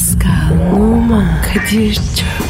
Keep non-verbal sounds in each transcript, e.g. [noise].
Pascal, Oman, Kadir çok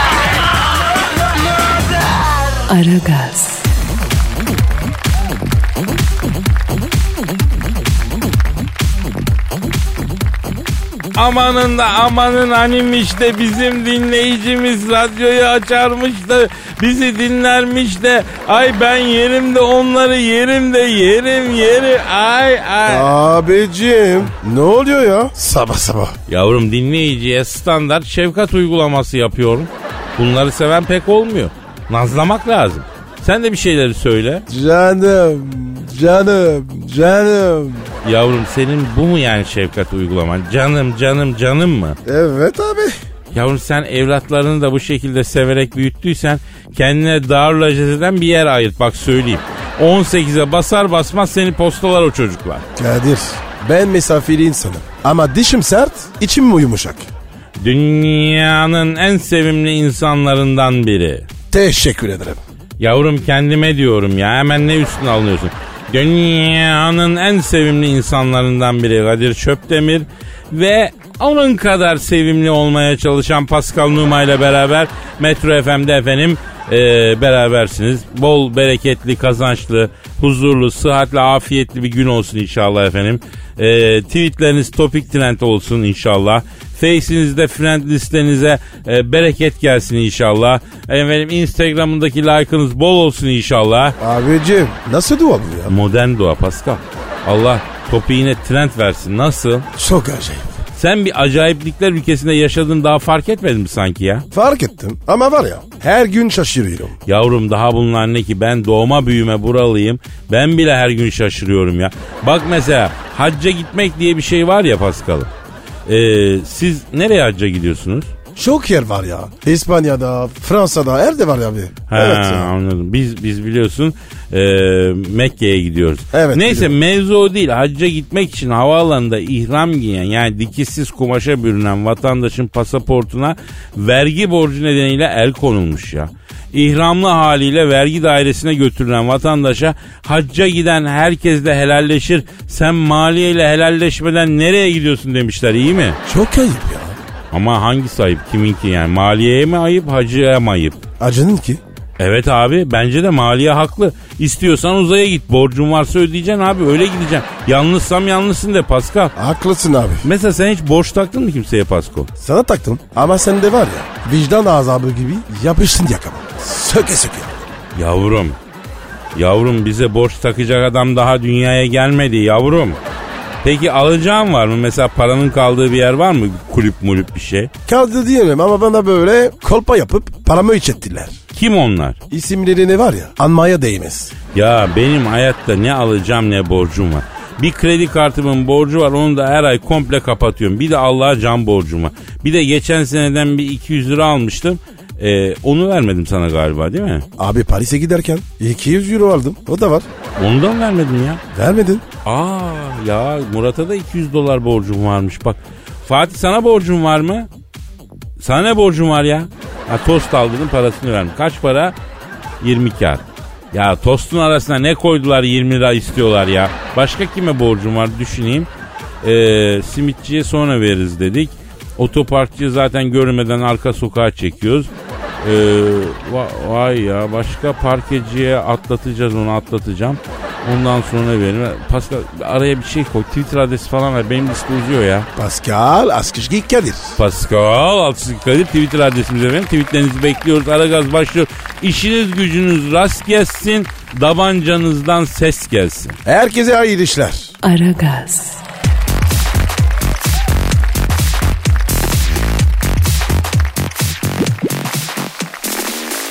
Aragaz, Amanın da amanın hanimiş de bizim dinleyicimiz radyoyu açarmış da bizi dinlermiş de ay ben yerim de onları yerim de yerim yeri ay ay. Abicim ne oluyor ya? Sabah sabah. Yavrum dinleyiciye standart şefkat uygulaması yapıyorum. Bunları seven pek olmuyor. Nazlamak lazım. Sen de bir şeyleri söyle. Canım, canım, canım. Yavrum senin bu mu yani şefkat uygulaman? Canım canım canım mı? Evet abi. Yavrum sen evlatlarını da bu şekilde severek büyüttüysen kendine Darülacezeden bir yer ayırt bak söyleyeyim. 18'e basar basmaz seni postalar o çocuklar. Kadir ben misafiri insanım. Ama dişim sert, içim yumuşak. Dünyanın en sevimli insanlarından biri. Teşekkür ederim. Yavrum kendime diyorum ya hemen ne üstüne alıyorsun. Dünyanın en sevimli insanlarından biri Kadir Çöptemir ve onun kadar sevimli olmaya çalışan Pascal Numa ile beraber Metro FM'de efendim e, berabersiniz. Bol bereketli, kazançlı, huzurlu, sıhhatli, afiyetli bir gün olsun inşallah efendim. E, tweetleriniz topik trend olsun inşallah. Face'inizde friend listenize e, bereket gelsin inşallah. Efendim Instagram'ındaki like'ınız bol olsun inşallah. Abicim nasıl dua bu ya? Modern dua Pascal. Allah topiğine trend versin. Nasıl? Çok acayip. Sen bir acayiplikler ülkesinde yaşadığını daha fark etmedin mi sanki ya? Fark ettim ama var ya her gün şaşırıyorum. Yavrum daha bunlar ne ki ben doğma büyüme buralıyım. Ben bile her gün şaşırıyorum ya. Bak mesela hacca gitmek diye bir şey var ya Paskal'ım. Ee, siz nereye hacca gidiyorsunuz? Çok yer var ya. İspanya'da, Fransa'da her de var ya abi. Ha, Evet ya. anladım. Biz biz biliyorsun e, Mekke'ye gidiyoruz. Evet, Neyse biliyorum. mevzu o değil. Hacca gitmek için havaalanında ihram giyen yani dikişsiz kumaşa bürünen vatandaşın pasaportuna vergi borcu nedeniyle el konulmuş ya. İhramlı haliyle vergi dairesine götürülen vatandaşa hacca giden herkes de helalleşir. Sen maliyeyle helalleşmeden nereye gidiyorsun demişler iyi mi? Çok ayıp ya. Ama hangisi ayıp kiminki yani maliyeye mi ayıp hacıya mı ayıp? Acının ki. Evet abi bence de maliye haklı. İstiyorsan uzaya git. Borcun varsa ödeyeceksin abi öyle gideceksin. Yalnızsam yalnızsın de Pascal. Haklısın abi. Mesela sen hiç borç taktın mı kimseye Pasko? Sana taktım ama sende var ya vicdan azabı gibi yapışsın yakama. Söke söke. Yavrum. Yavrum bize borç takacak adam daha dünyaya gelmedi yavrum. Peki alacağın var mı? Mesela paranın kaldığı bir yer var mı? Kulüp mulüp bir şey. Kaldı diyemem ama bana böyle kolpa yapıp paramı içettiler. Kim onlar? İsimleri var ya anmaya değmez. Ya benim hayatta ne alacağım ne borcum var. Bir kredi kartımın borcu var onu da her ay komple kapatıyorum. Bir de Allah'a can borcum var. Bir de geçen seneden bir 200 lira almıştım. Ee, onu vermedim sana galiba değil mi? Abi Paris'e giderken 200 euro aldım. O da var. Onu da mı vermedin ya? Vermedin. Aa ya Murat'a da 200 dolar borcum varmış bak. Fatih sana borcum var mı? Sana ne borcum var ya? Ha tost aldırdın parasını verdim. Kaç para? 20 kağıt. Ya tostun arasına ne koydular 20 lira istiyorlar ya. Başka kime borcum var düşüneyim. Ee, simitçiye sonra veririz dedik. Otoparkçıyı zaten görmeden arka sokağa çekiyoruz. Ee, va- vay ya başka parkeciye atlatacağız onu atlatacağım. Ondan sonra verin. Pascal araya bir şey koy. Twitter adresi falan ver. Benim liste uzuyor ya. Pascal Askışki Kadir. Pascal Altçılık Kadir Twitter adresimize verin. Tweetlerinizi bekliyoruz. Aragaz başlıyor. İşiniz gücünüz rast gelsin. Davancanızdan ses gelsin. Herkese hayırlı işler. Aragaz,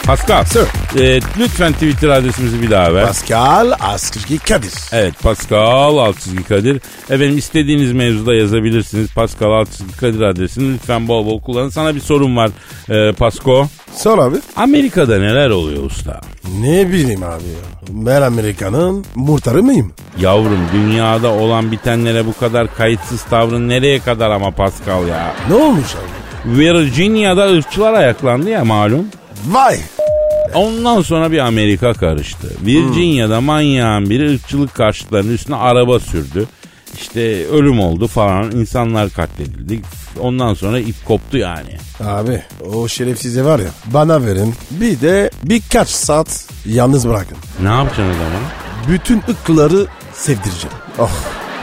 Pascal. Sir. e, lütfen Twitter adresimizi bir daha ver. Pascal Askışki Kadir. Evet Pascal Altçizgi Kadir. Efendim istediğiniz mevzuda yazabilirsiniz. Pascal Altçizgi Kadir adresini lütfen bol bol kullanın. Sana bir sorum var e, Pasko. Sor abi. Amerika'da neler oluyor usta? Ne bileyim abi ya. Ben Amerika'nın muhtarı mıyım? Yavrum dünyada olan bitenlere bu kadar kayıtsız tavrın nereye kadar ama Pascal ya? Ne olmuş abi? Virginia'da ırkçılar ayaklandı ya malum. Vay. Ondan sonra bir Amerika karıştı. Virginia'da manyağın biri ırkçılık karşıtlarının üstüne araba sürdü. İşte ölüm oldu falan insanlar katledildi. Ondan sonra ip koptu yani. Abi o şerefsize var ya bana verin bir de birkaç saat yalnız bırakın. Ne yapacaksın o zaman? Bütün ıkları sevdireceğim. Oh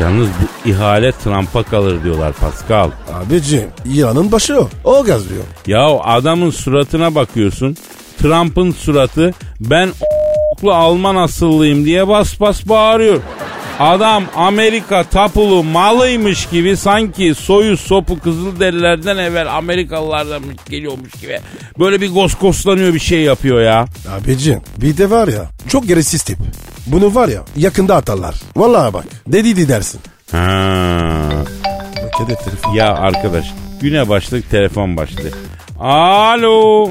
Yalnız bu ihale Trump'a kalır diyorlar Pascal. abicim İran'ın başı o. O gazlıyor. Ya adamın suratına bakıyorsun. Trump'ın suratı ben o**lu Alman asıllıyım diye bas bas bağırıyor. Adam Amerika tapulu malıymış gibi sanki soyu sopu Kızılderililerden evvel Amerikalılardan geliyormuş gibi. Böyle bir goskoslanıyor bir şey yapıyor ya. Abicim bir de var ya çok gereksiz tip. Bunu var ya yakında atarlar. Vallahi bak dediydi dersin. Ha. Bak telefon. Ya arkadaş güne başladık telefon başladı. Alo.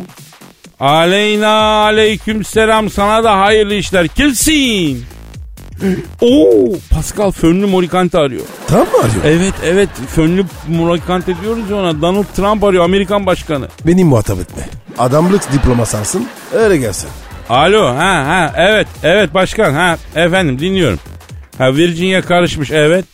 Aleyna aleyküm selam sana da hayırlı işler. Kimsin? Oo Pascal Fönlü Morikante arıyor. Tam mı arıyor? Evet evet Fönlü Morikante diyoruz ona. Donald Trump arıyor Amerikan başkanı. Beni muhatap etme. Adamlık diploması alsın öyle gelsin. Alo ha ha evet evet başkan ha efendim dinliyorum. Ha Virginia karışmış evet.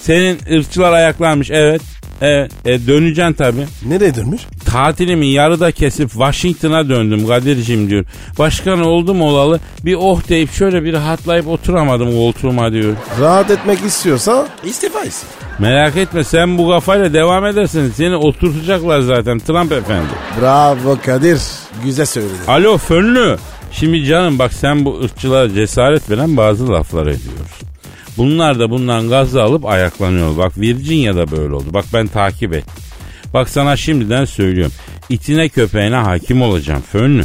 Senin ırkçılar ayaklanmış evet. Evet e, döneceksin tabii. Nereye dönmüş? Tatilimi yarıda kesip Washington'a döndüm Kadir'cim diyor. Başkan oldum olalı bir oh deyip şöyle bir rahatlayıp oturamadım koltuğuma diyor. Rahat etmek istiyorsa istifa etsin. Merak etme sen bu kafayla devam edersen seni oturtacaklar zaten Trump efendi. Bravo Kadir. Güzel söyledin. Alo Fönlü. Şimdi canım bak sen bu ırkçılara cesaret veren bazı laflar ediyorsun. Bunlar da bundan gazla alıp ayaklanıyor. Bak Virginia'da böyle oldu. Bak ben takip ettim. Bak sana şimdiden söylüyorum. İtine köpeğine hakim olacağım Fönlü.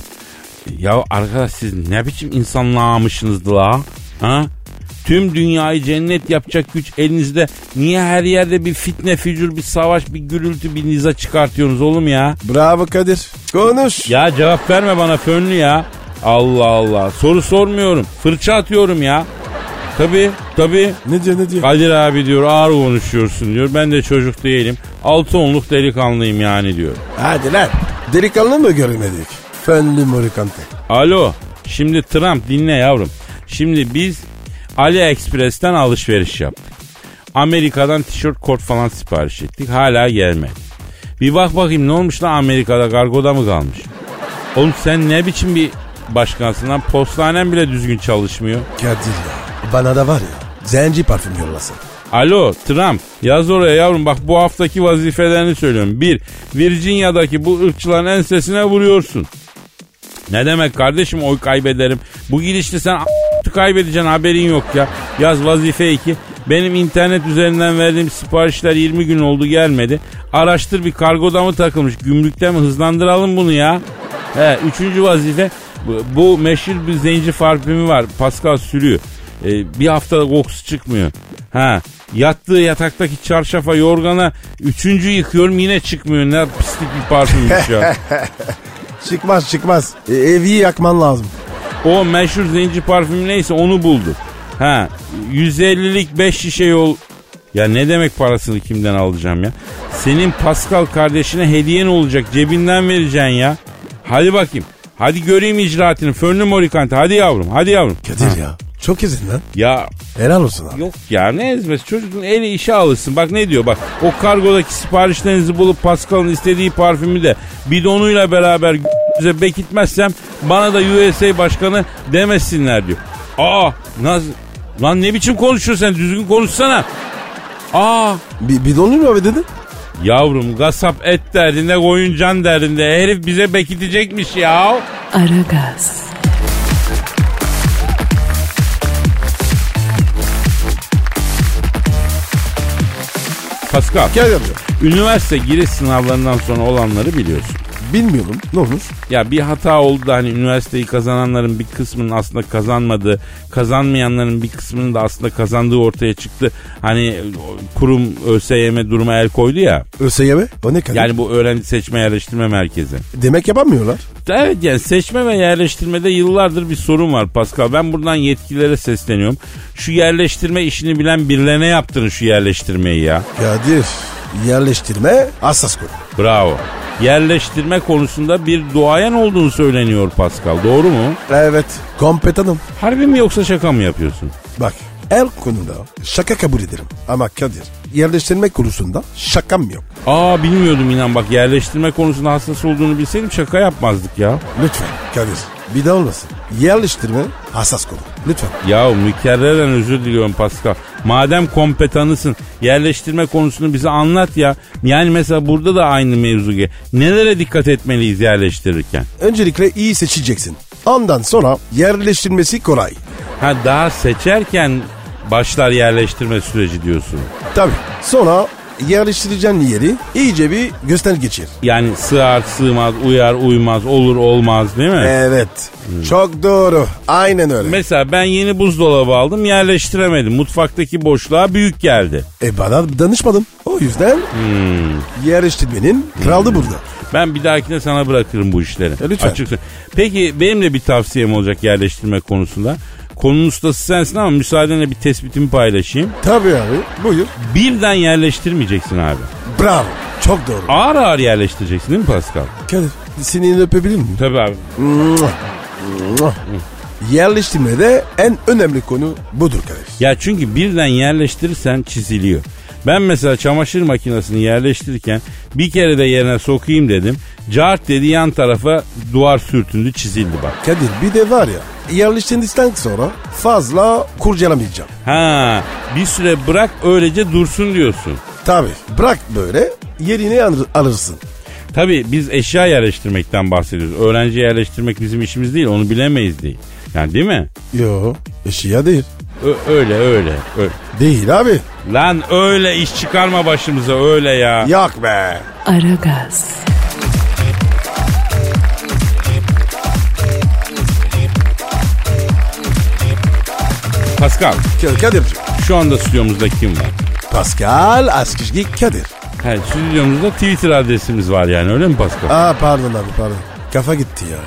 Ya arkadaş siz ne biçim insanlağmışsınızdı la? Ha? Tüm dünyayı cennet yapacak güç elinizde. Niye her yerde bir fitne, fücur, bir savaş, bir gürültü, bir niza çıkartıyorsunuz oğlum ya? Bravo Kadir. Konuş. Ya cevap verme bana fönlü ya. Allah Allah. Soru sormuyorum. Fırça atıyorum ya. Tabi tabi. Ne diyor ne diyor? Kadir abi diyor ağır konuşuyorsun diyor. Ben de çocuk değilim. Altı onluk delikanlıyım yani diyor. Hadi lan. Delikanlı mı görmedik? Fönlü morikante. Alo. Şimdi Trump dinle yavrum. Şimdi biz AliExpress'ten alışveriş yaptık. Amerika'dan tişört kot falan sipariş ettik. Hala gelmedi. Bir bak bakayım ne olmuş lan Amerika'da kargoda mı kalmış? Oğlum sen ne biçim bir başkansın lan postanen bile düzgün çalışmıyor. Kadir ya. Bana da var ya. Zenci parfüm yollasın. Alo Trump yaz oraya yavrum bak bu haftaki vazifelerini söylüyorum. Bir Virginia'daki bu ırkçıların ensesine vuruyorsun. Ne demek kardeşim oy kaybederim. Bu gidişte sen kaybedeceksin haberin yok ya. Yaz vazife 2. Benim internet üzerinden verdiğim siparişler 20 gün oldu gelmedi. Araştır bir kargoda mı takılmış gümrükte mi hızlandıralım bunu ya. He, üçüncü vazife bu, bu meşhur bir zenci parfümü var Pascal sürüyor. Ee, bir haftada kokusu çıkmıyor. Ha, yattığı yataktaki çarşafa yorgana üçüncü yıkıyorum yine çıkmıyor. Ne pislik bir parfümmüş ya. [laughs] Çıkmaz çıkmaz. E, evi yakman lazım. O meşhur zenci parfüm neyse onu buldu. Ha 150'lik 5 şişe yol. Ya ne demek parasını kimden alacağım ya? Senin Pascal kardeşine hediyen olacak cebinden vereceksin ya. Hadi bakayım. Hadi göreyim icraatını. Fönlü morikante. Hadi yavrum. Hadi yavrum. Kadir ya. Çok ezin lan. Ya Helal olsun abi. yok ya ne ezmesi. Çocuğun eli işe alışsın. Bak ne diyor bak. O kargodaki siparişlerinizi bulup Pascal'ın istediği parfümü de bidonuyla beraber size bekitmezsem bana da USA başkanı demesinler diyor. Aa nasıl? Lan ne biçim konuşuyorsun sen düzgün konuşsana. Aa Bir, bidonlu mu abi dedin? yavrum gasap et derdinde koyun can derdinde herif bize bekitecekmiş ya. Aragaz, Pascal Gel amca. üniversite giriş sınavlarından sonra olanları biliyorsun. Bilmiyorum. Ne olur? Ya bir hata oldu da hani üniversiteyi kazananların bir kısmının aslında kazanmadığı, kazanmayanların bir kısmının da aslında kazandığı ortaya çıktı. Hani kurum ÖSYM duruma el koydu ya. ÖSYM? O ne kadar? Yani bu öğrenci seçme yerleştirme merkezi. Demek yapamıyorlar. Evet yani seçme ve yerleştirmede yıllardır bir sorun var Pascal. Ben buradan yetkililere sesleniyorum. Şu yerleştirme işini bilen birilerine yaptırın şu yerleştirmeyi ya. Kadir yerleştirme hassas konu. Bravo. Yerleştirme konusunda bir duayen olduğunu söyleniyor Pascal. Doğru mu? Evet kompetanım. Harbi mi yoksa şaka mı yapıyorsun? Bak her konuda şaka kabul ederim. Ama Kadir yerleştirme konusunda şakam yok. Aa bilmiyordum inan bak yerleştirme konusunda hassas olduğunu bilseydim şaka yapmazdık ya. Lütfen Kadir bir daha olmasın. Yerleştirme hassas konu. Lütfen. Ya mükerreren özür diliyorum Pascal. Madem kompetanısın yerleştirme konusunu bize anlat ya. Yani mesela burada da aynı mevzu. Nelere dikkat etmeliyiz yerleştirirken? Öncelikle iyi seçeceksin. Ondan sonra yerleştirmesi kolay. Ha daha seçerken başlar yerleştirme süreci diyorsun. Tabii. Sonra yerleştireceğin yeri iyice bir gözden geçir. Yani sığar sığmaz uyar uymaz olur olmaz değil mi? Evet. Çok doğru. Aynen öyle. Mesela ben yeni buzdolabı aldım yerleştiremedim. Mutfaktaki boşluğa büyük geldi. E bana danışmadın. O yüzden yerleştirmenin kralı burada. Ben bir dahakine sana bırakırım bu işleri. E, lütfen. Açık Peki benim de bir tavsiyem olacak yerleştirme konusunda. Konunun ustası sensin ama müsaadenle bir tespitimi paylaşayım. Tabii abi. Buyur. Birden yerleştirmeyeceksin abi. Bravo. Çok doğru. Ağır ağır yerleştireceksin değil mi Pascal? Kadir seni öpebilir miyim? Tabii abi. Yerleştirmede en önemli konu budur Kadir. Ya çünkü birden yerleştirirsen çiziliyor. Ben mesela çamaşır makinesini yerleştirirken bir kere de yerine sokayım dedim. Cart dedi yan tarafa duvar sürtündü çizildi bak. Kadir bir de var ya yerleştirdikten sonra fazla kurcalamayacağım. Ha bir süre bırak öylece dursun diyorsun. Tabii bırak böyle yerini alır- alırsın. Tabii biz eşya yerleştirmekten bahsediyoruz. Öğrenci yerleştirmek bizim işimiz değil onu bilemeyiz değil. Yani değil mi? Yo eşya değil. Ö- öyle öyle. öyle. Değil abi. Lan öyle iş çıkarma başımıza öyle ya. Yok be. Aragaz, Pascal Kadir şu anda stüdyomuzda kim var? Pascal Askizgi Kadir. Ha, stüdyomuzda Twitter adresimiz var yani öyle mi Pascal? Aa pardon abi pardon. Kafa gitti ya.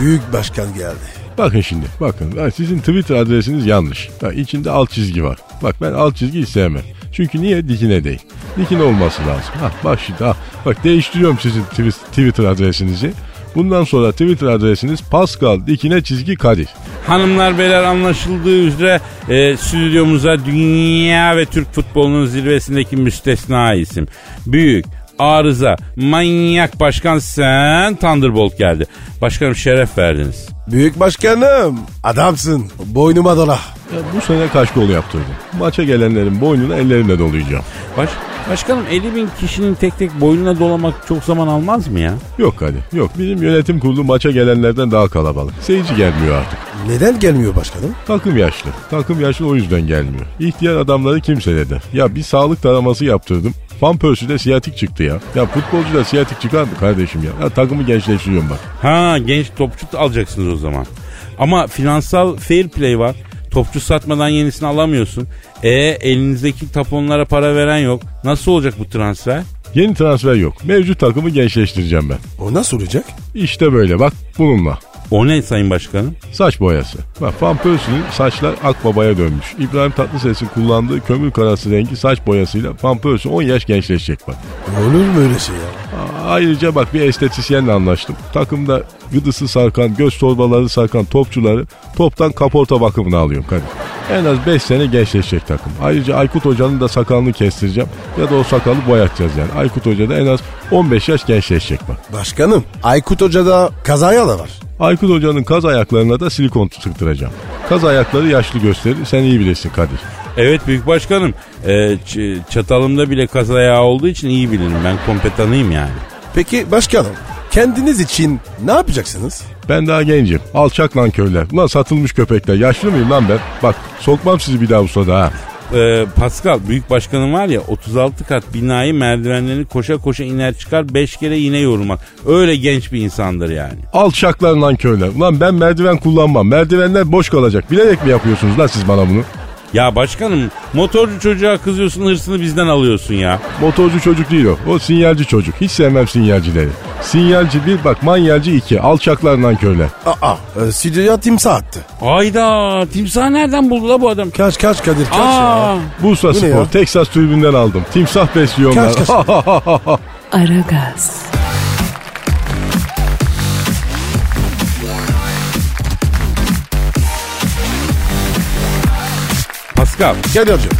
Büyük başkan geldi. Bakın şimdi bakın ha, sizin Twitter adresiniz yanlış. Ha, içinde alt çizgi var. Bak ben alt çizgi sevmem. Çünkü niye dikine değil. Dikine olması lazım. Ha, bak şimdi ha, bak değiştiriyorum sizin twi- Twitter adresinizi. Bundan sonra Twitter adresiniz Pascal dikine çizgi Kadir. Hanımlar beyler anlaşıldığı üzere e, stüdyomuza dünya ve Türk futbolunun zirvesindeki müstesna isim. Büyük, arıza, manyak başkan sen Thunderbolt geldi. Başkanım şeref verdiniz. Büyük başkanım. Adamsın. Boynuma dola. Ya, bu sene kaç gol yaptırdım. Maça gelenlerin boynunu ellerimle dolayacağım. Baş, başkanım 50 bin kişinin tek tek boynuna dolamak çok zaman almaz mı ya? Yok Kadir yok bizim yönetim kurulu maça gelenlerden daha kalabalık. Seyirci gelmiyor artık. Neden gelmiyor başkanım? Takım yaşlı. Takım yaşlı o yüzden gelmiyor. İhtiyar adamları kimseledi. Ya bir sağlık taraması yaptırdım. Van Persie'de siyatik çıktı ya. Ya futbolcu da siyatik çıkar mı kardeşim ya? ya takımı gençleştiriyorum bak. Ha genç topçu alacaksınız o zaman. Ama finansal fair play var. Topçu satmadan yenisini alamıyorsun. E elinizdeki taponlara para veren yok. Nasıl olacak bu transfer? Yeni transfer yok. Mevcut takımı gençleştireceğim ben. O nasıl olacak? İşte böyle bak bununla. O ne sayın başkanım? Saç boyası. Bak Van Persie'nin saçlar akbabaya dönmüş. İbrahim Tatlıses'in kullandığı kömür karası rengi saç boyasıyla Van Persie 10 yaş gençleşecek bak. Olur mu öyle şey ya? Aa, Ayrıca bak bir estetisyenle anlaştım. Takımda gıdısı sarkan, göz torbaları sarkan topçuları toptan kaporta bakımına alıyorum Kadir. En az 5 sene gençleşecek takım. Ayrıca Aykut Hoca'nın da sakalını kestireceğim. Ya da o sakalı boyatacağız yani. Aykut Hoca da en az 15 yaş gençleşecek bak. Başkanım Aykut Hoca'da kazaya da var. Aykut Hoca'nın kaz ayaklarına da silikon sıktıracağım. Kaz ayakları yaşlı gösterir. Sen iyi bilirsin Kadir. Evet büyük başkanım. E, ç- çatalımda bile kaz ayağı olduğu için iyi bilirim. Ben kompetanıyım yani. Peki başkanım kendiniz için ne yapacaksınız? Ben daha gencim. Alçak lan köyler. Ulan satılmış köpekler. Yaşlı mıyım lan ben? Bak sokmam sizi bir daha bu soda ha. e, Pascal büyük başkanım var ya 36 kat binayı merdivenlerini koşa koşa iner çıkar 5 kere yine yorulmak. Öyle genç bir insandır yani. Alçaklar köyler. Ulan ben merdiven kullanmam. Merdivenler boş kalacak. Bilerek mi yapıyorsunuz lan siz bana bunu? Ya başkanım motorcu çocuğa kızıyorsun hırsını bizden alıyorsun ya. Motorcu çocuk değil o. O sinyalci çocuk. Hiç sevmem sinyalcileri. Sinyalci bir bak manyalci iki. Alçaklar köyler. Aa, e, stüdyoya timsah attı. Ayda timsah nereden buldu la bu adam? Kaç kaç Kadir kaç Aa, ya. Bursa Bu ne Spor, ya? Texas tribünden aldım. Timsah besliyorlar. Kaç, kaç. [laughs] Aragaz, Pascal Kadir hocam.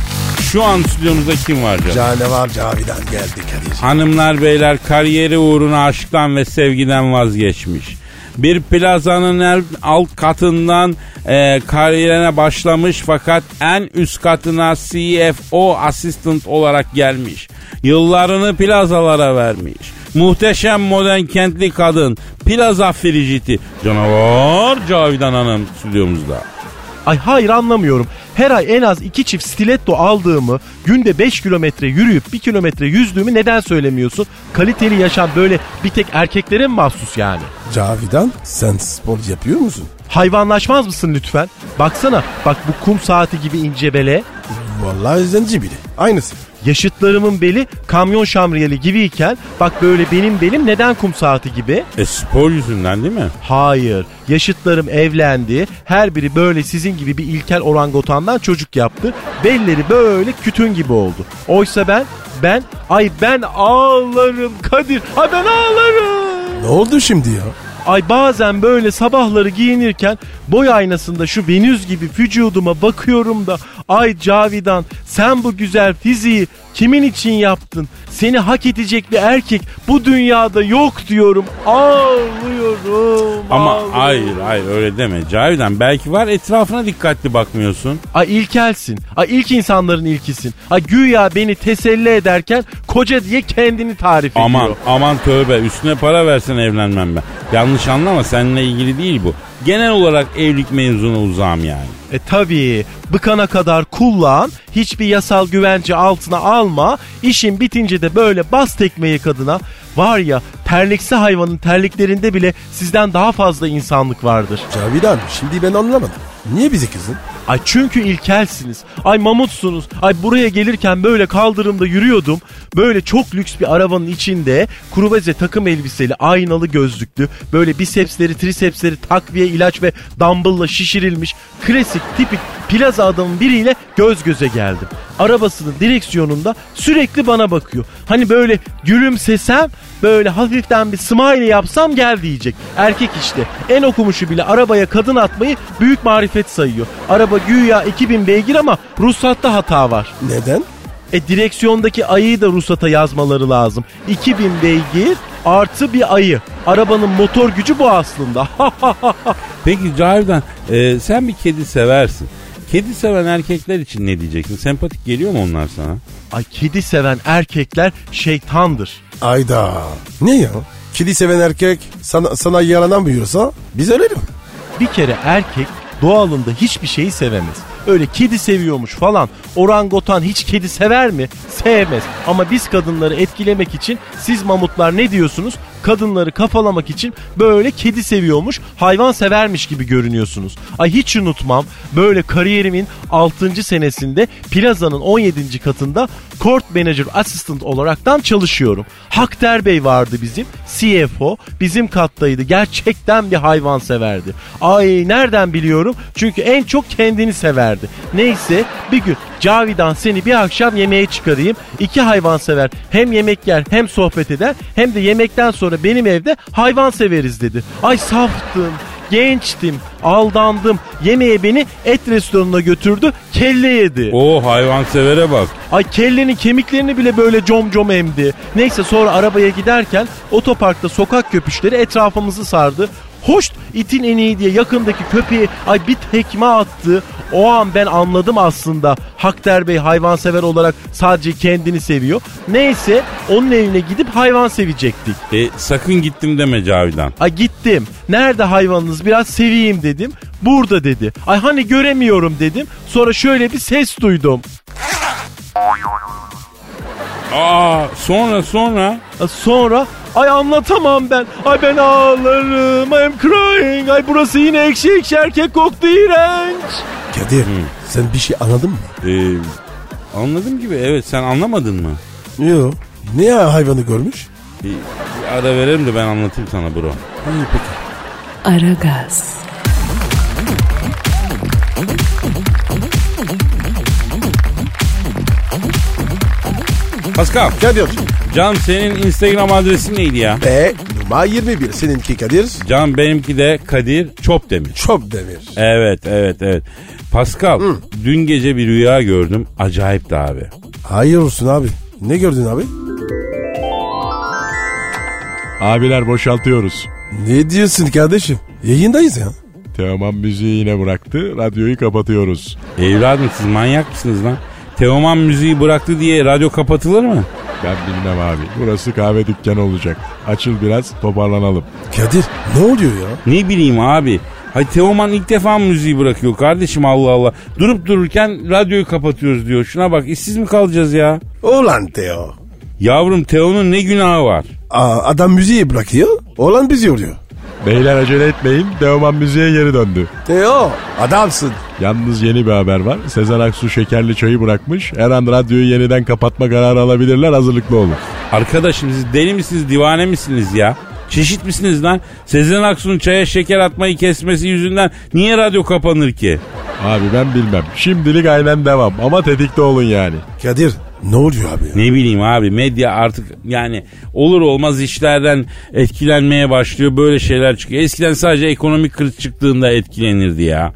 şu an stüdyomuzda kim var canım? Canavar Cavidan geldi Kadir. Hanımlar beyler kariyeri uğruna aşktan ve sevgiden vazgeçmiş. Bir plazanın alt katından e, kariyerine başlamış fakat en üst katına CFO assistant olarak gelmiş. Yıllarını plazalara vermiş. Muhteşem modern kentli kadın plaza friciti canavar Cavidan Hanım stüdyomuzda. Ay hayır anlamıyorum. Her ay en az iki çift stiletto aldığımı, günde 5 kilometre yürüyüp 1 kilometre yüzdüğümü neden söylemiyorsun? Kaliteli yaşam böyle bir tek erkeklere mi mahsus yani? Cavidan sen spor yapıyor musun? Hayvanlaşmaz mısın lütfen? Baksana bak bu kum saati gibi ince bele. Vallahi zenci biri. Aynısı. Yaşıtlarımın beli kamyon şamriyeli gibiyken bak böyle benim belim neden kum saati gibi? E spor yüzünden değil mi? Hayır. Yaşıtlarım evlendi. Her biri böyle sizin gibi bir ilkel orangotandan çocuk yaptı. Belleri böyle kütün gibi oldu. Oysa ben, ben, ay ben ağlarım Kadir. Ay ben ağlarım. Ne oldu şimdi ya? Ay bazen böyle sabahları giyinirken boy aynasında şu Venüs gibi vücuduma bakıyorum da ay Cavidan sen bu güzel fiziği kimin için yaptın? Seni hak edecek bir erkek bu dünyada yok diyorum. Ağlıyorum. Ama ağlıyorum. hayır hayır öyle deme. Cavidan belki var etrafına dikkatli bakmıyorsun. Ay ilkelsin. Ay ilk insanların ilkisin. Ay güya beni teselli ederken koca diye kendini tarif ediyor. Aman aman tövbe üstüne para versen evlenmem ben. Yanlış anlama seninle ilgili değil bu. Genel olarak evlilik mevzuna uzağım yani. E tabii bıkana kadar kullan, hiçbir yasal güvence altına alma, işin bitince de böyle bas tekmeyi kadına. Var ya terliksi hayvanın terliklerinde bile sizden daha fazla insanlık vardır. Cavidan şimdi ben anlamadım. Niye bizi kızdın? Ay çünkü ilkelsiniz. Ay mamutsunuz. Ay buraya gelirken böyle kaldırımda yürüyordum. Böyle çok lüks bir arabanın içinde kurubeze takım elbiseli, aynalı gözlüklü, böyle bisepsleri, trisepsleri takviye ilaç ve dumbbell'la şişirilmiş klasik tipik plaza adamın biriyle göz göze geldim. Arabasının direksiyonunda sürekli bana bakıyor. Hani böyle gülümsesem böyle hafiften bir smile yapsam gel diyecek. Erkek işte en okumuşu bile arabaya kadın atmayı büyük marifet sayıyor. Araba güya 2000 beygir ama ruhsatta hata var. Neden? E direksiyondaki ayıyı da ruhsata yazmaları lazım. 2000 beygir artı bir ayı. Arabanın motor gücü bu aslında. [laughs] Peki Cavidan e, sen bir kedi seversin. Kedi seven erkekler için ne diyeceksin? Sempatik geliyor mu onlar sana? Ay kedi seven erkekler şeytandır. Ayda. Ne ya? Kedi seven erkek sana, sana yaranamıyorsa biz ölelim. Bir kere erkek doğalında hiçbir şeyi sevemez. Öyle kedi seviyormuş falan. Orangotan hiç kedi sever mi? Sevmez. Ama biz kadınları etkilemek için siz mamutlar ne diyorsunuz? Kadınları kafalamak için böyle kedi seviyormuş, hayvan severmiş gibi görünüyorsunuz. Ay hiç unutmam. Böyle kariyerimin 6. senesinde plazanın 17. katında court manager assistant olaraktan çalışıyorum. Hakter Bey vardı bizim. CFO bizim kattaydı. Gerçekten bir hayvan severdi. Ay nereden biliyorum? Çünkü en çok kendini severdi. Neyse bir gün Cavidan seni bir akşam yemeğe çıkarayım. İki hayvan sever. Hem yemek yer hem sohbet eder. Hem de yemekten sonra benim evde hayvan severiz dedi. Ay saftım. Gençtim, aldandım. Yemeğe beni et restoranına götürdü, kelle yedi. O hayvan severe bak. Ay kellenin kemiklerini bile böyle com com emdi. Neyse sonra arabaya giderken otoparkta sokak köpüşleri etrafımızı sardı. Hoş itin en iyi diye yakındaki köpeğe ay bir tekme attı. O an ben anladım aslında. Hakter Bey hayvansever olarak sadece kendini seviyor. Neyse onun evine gidip hayvan sevecektik. E, sakın gittim deme Cavidan. Ay gittim. Nerede hayvanınız biraz seveyim dedim. Burada dedi. Ay hani göremiyorum dedim. Sonra şöyle bir ses duydum. Aa sonra sonra. Sonra ay anlatamam ben. Ay ben ağlarım. I'm crying. Ay burası yine ekşi ekşi erkek koktu iğrenç. Kadir sen bir şey anladın mı? Ee, anladım gibi evet sen anlamadın mı? Yok. Ne ya hayvanı görmüş? Bir, bir ara verelim de ben anlatayım sana bro. İyi peki. Aragaz, Pascal Kadir. Can senin Instagram adresin neydi ya? E numara 21 seninki Kadir. Can benimki de Kadir Çopdemir. Çok demir. Evet evet evet. Pascal dün gece bir rüya gördüm. Acayipti abi. Hayır olsun abi. Ne gördün abi? Abiler boşaltıyoruz. Ne diyorsun kardeşim? Yayındayız ya. Teoman müziği yine bıraktı. Radyoyu kapatıyoruz. Evladım siz manyak mısınız lan? Teoman müziği bıraktı diye radyo kapatılır mı? Ben bilmem abi. Burası kahve dükkanı olacak. Açıl biraz toparlanalım. Kadir ne oluyor ya? Ne bileyim abi. Hay Teoman ilk defa müziği bırakıyor kardeşim Allah Allah. Durup dururken radyoyu kapatıyoruz diyor. Şuna bak işsiz mi kalacağız ya? Ulan Teo. Yavrum Teo'nun ne günahı var? Aa, adam müziği bırakıyor. Olan bizi yoruyor. Beyler acele etmeyin. Teoman müziğe geri döndü. Teo adamsın. Yalnız yeni bir haber var. Sezen Aksu şekerli çayı bırakmış. Her an radyoyu yeniden kapatma kararı alabilirler. Hazırlıklı olun. Arkadaşım siz deli misiniz divane misiniz ya? Çeşit misiniz lan? Sezen Aksu'nun çaya şeker atmayı kesmesi yüzünden niye radyo kapanır ki? Abi ben bilmem. Şimdilik aynen devam. Ama tetikte olun yani. Kadir ne oluyor abi ya? Ne bileyim abi medya artık yani olur olmaz işlerden etkilenmeye başlıyor böyle şeyler çıkıyor. Eskiden sadece ekonomik kriz çıktığında etkilenirdi ya.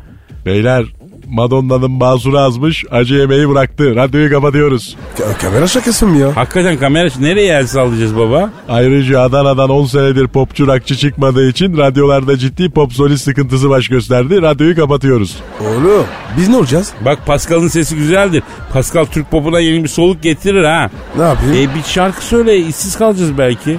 Beyler Madonna'nın basuru azmış. Acı yemeği bıraktı. Radyoyu kapatıyoruz. Ka- kamera şakası mı ya? Hakikaten kamera nereye el sallayacağız baba? Ayrıca Adana'dan 10 senedir popçu rakçı çıkmadığı için radyolarda ciddi pop solist sıkıntısı baş gösterdi. Radyoyu kapatıyoruz. Oğlum biz ne olacağız? Bak Pascal'ın sesi güzeldir. Pascal Türk popuna yeni bir soluk getirir ha. Ne yapayım? E bir şarkı söyle işsiz kalacağız belki.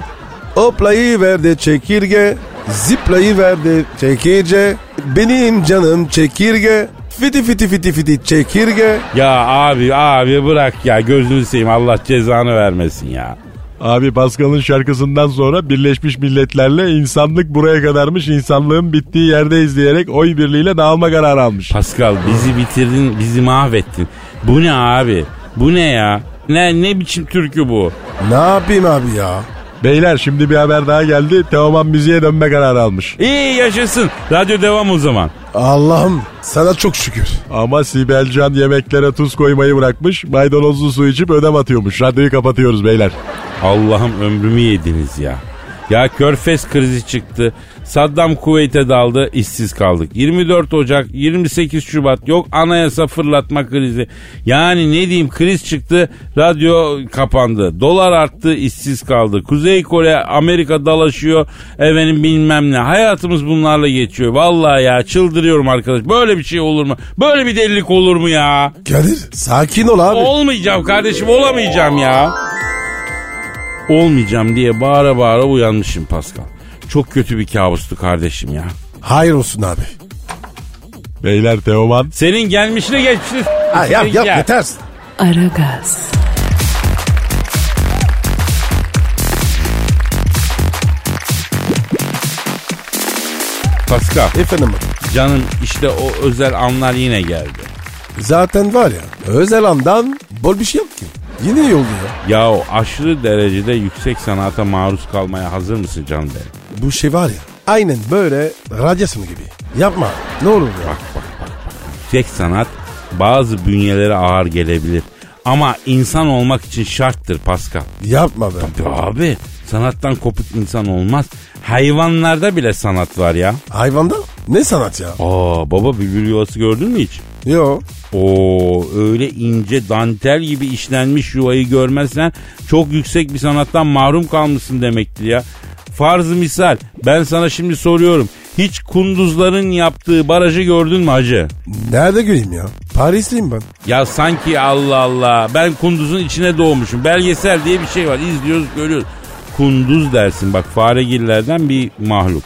Hoplayı verdi çekirge. Ziplayı verdi çekirge. Benim canım çekirge. Fiti fiti fiti fiti çekirge. Ya abi abi bırak ya gözünü seveyim Allah cezanı vermesin ya. Abi Pascal'ın şarkısından sonra Birleşmiş Milletler'le insanlık buraya kadarmış insanlığın bittiği yerde izleyerek oy birliğiyle dağılma kararı almış. Pascal bizi bitirdin bizi mahvettin. Bu ne abi? Bu ne ya? Ne ne biçim türkü bu? Ne yapayım abi ya? Beyler şimdi bir haber daha geldi. Teoman müziğe dönme kararı almış. İyi yaşasın. Radyo devam o zaman. Allah'ım sana çok şükür. Ama Sibel Can yemeklere tuz koymayı bırakmış. Maydanozlu su içip ödem atıyormuş. Radyoyu kapatıyoruz beyler. Allah'ım ömrümü yediniz ya. Ya Körfez krizi çıktı. Saddam Kuveyt'e daldı, işsiz kaldık. 24 Ocak, 28 Şubat yok anayasa fırlatma krizi. Yani ne diyeyim kriz çıktı, radyo kapandı. Dolar arttı, işsiz kaldı. Kuzey Kore, Amerika dalaşıyor, efendim bilmem ne. Hayatımız bunlarla geçiyor. Vallahi ya çıldırıyorum arkadaş. Böyle bir şey olur mu? Böyle bir delilik olur mu ya? Kadir sakin ol abi. Olmayacağım kardeşim olamayacağım ya. Olmayacağım diye bağıra bağıra uyanmışım Pascal. Çok kötü bir kabustu kardeşim ya. Hayır olsun abi. Beyler Teoman Senin gelmişine geçti. Ha, yap yap yeter. Aragaz, Pascal Efendim canım işte o özel anlar yine geldi. Zaten var ya özel andan bol bir şey yok ki. Yine iyi oldu ya. Ya aşırı derecede yüksek sanata maruz kalmaya hazır mısın canım benim? Bu şey var ya aynen böyle radyasyon gibi. Yapma ne olur ya. Yüksek sanat bazı bünyelere ağır gelebilir. Ama insan olmak için şarttır Pascal. Yapma be. Abi sanattan kopuk insan olmaz. Hayvanlarda bile sanat var ya. Hayvanda ne sanat ya? Aa baba bülbül yuvası gördün mü hiç? Yo. Oo öyle ince dantel gibi işlenmiş yuvayı görmezsen çok yüksek bir sanattan mahrum kalmışsın demektir ya. Farz misal ben sana şimdi soruyorum. Hiç kunduzların yaptığı barajı gördün mü hacı? Nerede göreyim ya? Parisliyim ben. Ya sanki Allah Allah ben kunduzun içine doğmuşum. Belgesel diye bir şey var izliyoruz görüyoruz. Kunduz dersin bak faregillerden bir mahluk.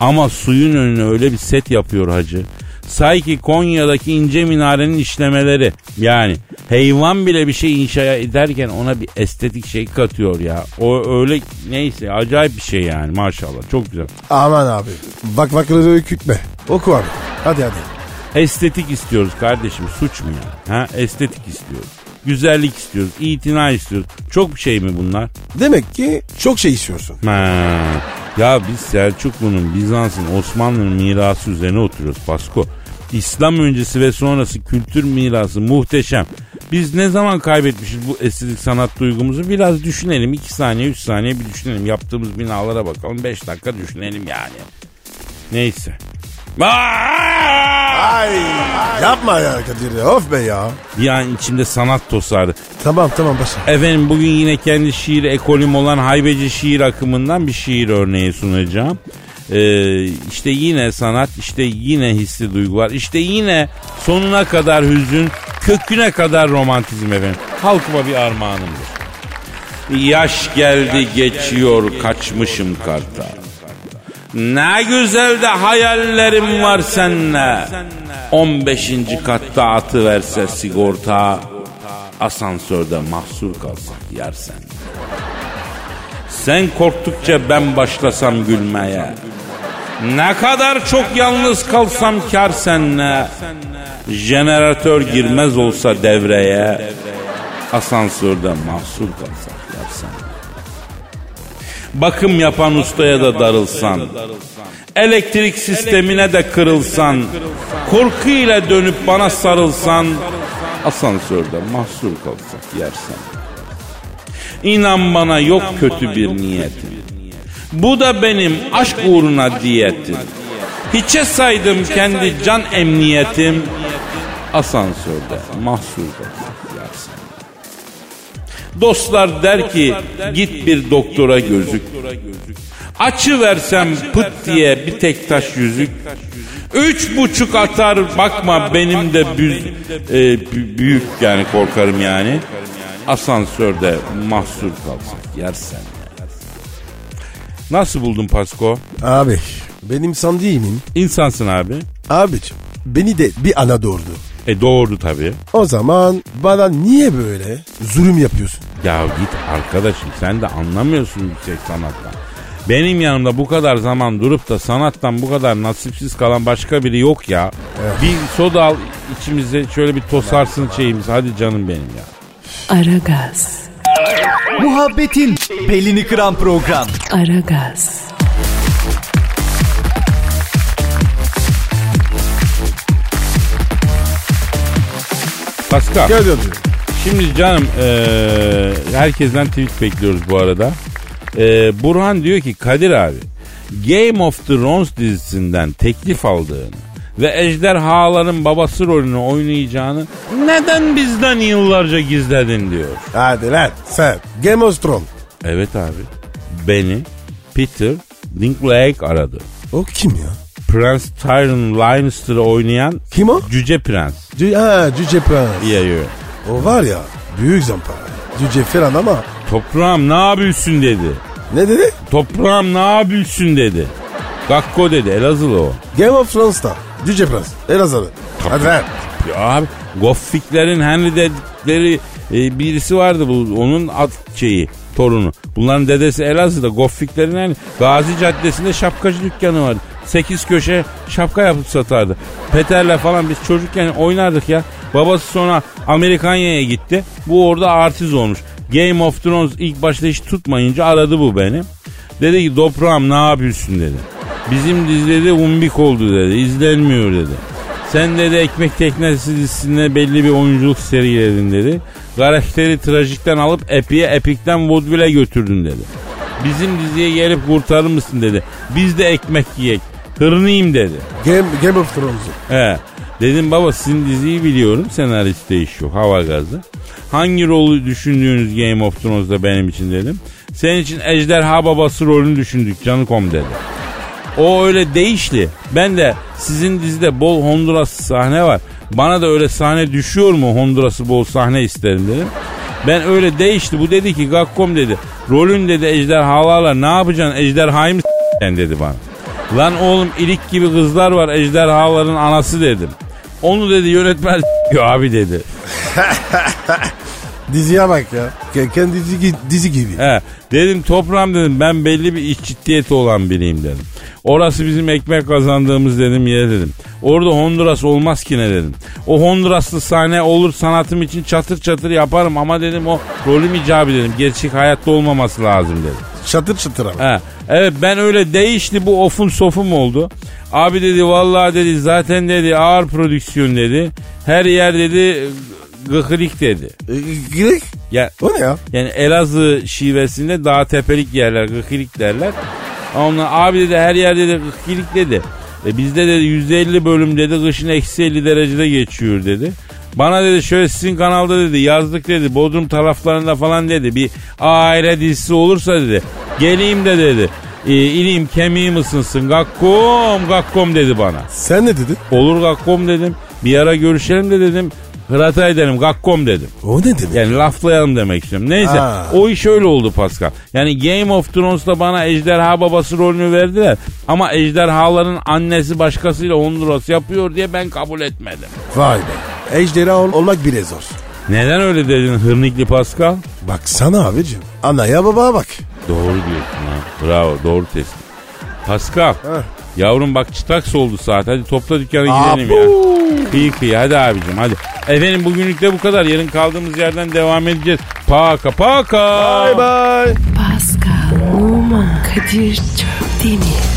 Ama suyun önüne öyle bir set yapıyor hacı. Say ki Konya'daki ince minarenin işlemeleri. Yani hayvan bile bir şey inşa ederken ona bir estetik şey katıyor ya. O öyle neyse acayip bir şey yani maşallah çok güzel. Aman abi. Bak bakları ürkütme. Oku abi. Hadi hadi. Estetik istiyoruz kardeşim suç mu ya? Ha estetik istiyoruz. Güzellik istiyoruz, itina istiyoruz. Çok bir şey mi bunlar? Demek ki çok şey istiyorsun. Ha. Ya biz Selçuklu'nun, Bizans'ın, Osmanlı'nın mirası üzerine oturuyoruz Pasko. İslam öncesi ve sonrası kültür mirası muhteşem. Biz ne zaman kaybetmişiz bu estetik sanat duygumuzu biraz düşünelim. 2 saniye 3 saniye bir düşünelim. Yaptığımız binalara bakalım 5 dakika düşünelim yani. Neyse. Ay yapma ya Kadir. Of be ya. Bir an içimde sanat tosardı. Tamam tamam başla. Efendim bugün yine kendi şiir ekolüm olan haybeci şiir akımından bir şiir örneği sunacağım. Ee, işte yine sanat, işte yine hissi duygular, işte yine sonuna kadar hüzün, köküne kadar romantizm efendim. Halkıma bir armağanımdır. Yaş geldi geçiyor kaçmışım karta. Ne güzel de hayallerim var seninle. 15. katta atı verse sigorta. Asansörde mahsur kalsak yersen. Sen korktukça ben başlasam gülmeye. Ne kadar çok yalnız kalsam kar senle. Jeneratör girmez olsa devreye. Asansörde mahsur kalsak yersen. Bakım yapan ustaya da darılsan. Elektrik sistemine de kırılsan. Korkuyla dönüp bana sarılsan. Asansörde mahsur kalsak yersen. İnan bana yok kötü bir niyetim. Bu da benim aşk uğruna diyetim. Hiçe saydım kendi can emniyetim. Asansörde mahsur kalsak yersen. Dostlar der ki git bir doktora gözük. Açı versem pıt diye bir tek taş yüzük. Üç buçuk atar bakma benim de büz, e, bü- büyük yani korkarım yani. Asansörde mahsur kalsak yersen. Nasıl buldun Pasko? Abi benim san değilim. İnsansın abi. Abicim beni de bir ana doğurdu. E doğru tabii. O zaman bana niye böyle zulüm yapıyorsun? Ya git arkadaşım sen de anlamıyorsun yüksek sanattan. Benim yanımda bu kadar zaman durup da sanattan bu kadar nasipsiz kalan başka biri yok ya. Bir soda al içimize şöyle bir tosarsın şeyimiz. Hadi canım benim ya. Aragaz, Muhabbetin belini kıran program. Aragaz, Pascal. Gel diyor. Şimdi canım eee, herkesten tweet bekliyoruz bu arada. Eee, Burhan diyor ki Kadir abi Game of Thrones dizisinden teklif aldığını ve ejderhaların babası rolünü oynayacağını neden bizden yıllarca gizledin diyor. Hadi lan sen Game of Thrones. Evet abi. Beni Peter Dinklage aradı. O kim ya? Prince Tyrion Lannister'ı oynayan Kim o? Cüce Prens. C ha, Cüce Prens. Yeah, yeah. O var ya büyük zampara. Cüce falan ama Toprağım ne yapıyorsun dedi. ne dedi? Toprağım ne yapıyorsun dedi. Gakko dedi Elazığlı o. Game of Thrones'ta Cüce Prens. Elazığlı. Hadi. Ya abi Goffiklerin Henry dedikleri e, birisi vardı bu onun at şeyi torunu. Bunların dedesi Elazığ'da Goffiklerin hani Gazi Caddesi'nde şapkacı dükkanı vardı. Sekiz köşe şapka yapıp satardı. Peter'le falan biz çocukken oynardık ya. Babası sonra Amerikanya'ya gitti. Bu orada artist olmuş. Game of Thrones ilk başta hiç tutmayınca aradı bu beni. Dedi ki Doprağım ne yapıyorsun dedi. Bizim dizide umbik oldu dedi. İzlenmiyor dedi. Sen dedi ekmek teknesi dizisinde belli bir oyunculuk seriledin dedi. Karakteri trajikten alıp epiye epikten vodvile götürdün dedi. Bizim diziye gelip kurtarır mısın dedi. Biz de ekmek yiyek. Hırnıyım dedi. Game, Game of Thrones'u. He. Dedim baba sizin diziyi biliyorum. Senarist değişiyor. Hava gazı. Hangi rolü düşündüğünüz Game of Thrones'da benim için dedim. Senin için ejderha babası rolünü düşündük canıkom dedi. O öyle değişti. Ben de sizin dizide bol Honduras sahne var. Bana da öyle sahne düşüyor mu Honduras'ı bol sahne isterim dedim. Ben öyle değişti. Bu dedi ki Gakkom dedi. Rolün dedi ejderhalarla ne yapacaksın ejderhayı mı s**eceksin?" dedi bana. Lan oğlum ilik gibi kızlar var ejderhaların anası dedim. Onu dedi yönetmen [laughs] abi dedi. [laughs] Diziye bak ya. Ke- Kendi dizi, dizi gibi. He, dedim toprağım dedim ben belli bir iş ciddiyeti olan biriyim dedim. Orası bizim ekmek kazandığımız dedim yer dedim. Orada Honduras olmaz ki ne dedim. O Honduraslı sahne olur sanatım için çatır çatır yaparım ama dedim o rolüm icabı dedim. Gerçek hayatta olmaması lazım dedim. Çatır çatır ama. Ha, evet ben öyle değişti bu ofun sofum oldu. Abi dedi vallahi dedi zaten dedi ağır prodüksiyon dedi. Her yer dedi gıkırık dedi. E, Girek. Ya O ne ya? yani Elazığ şivesinde dağ tepelik yerler, gıkırık derler. Ondan abi dedi her yerde de gıkırık dedi. E bizde dedi %50 bölüm dedi kışın eksi 50 derecede geçiyor dedi. Bana dedi şöyle sizin kanalda dedi yazdık dedi Bodrum taraflarında falan dedi bir aile dizisi olursa dedi geleyim de dedi e, iliğim kemiğim ısınsın gakkom gakkom dedi bana. Sen ne dedin? Olur gakkom dedim bir ara görüşelim de dedim hırata edelim gakkom dedim. O ne demek? Yani laflayalım demek istiyorum. Neyse Ha. o iş öyle oldu Pascal. Yani Game of Thrones'ta bana ejderha babası rolünü verdiler. Ama ejderhaların annesi başkasıyla Honduras yapıyor diye ben kabul etmedim. Vay be. Ejderha ol- olmak bile zor. Neden öyle dedin hırnikli Pascal? Baksana abicim. Anaya babaya bak. Doğru diyorsun ha. Bravo doğru tespit. Pascal. Heh. Yavrum bak çıtaks oldu saat. Hadi topla dükkanı gidelim ya. Kıyı kıyı hadi abicim hadi. Efendim bugünlük de bu kadar. Yarın kaldığımız yerden devam edeceğiz. Paka paka. Bye bye. Pascal, Oman, Kadir çok değil mi?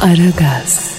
Aragaz.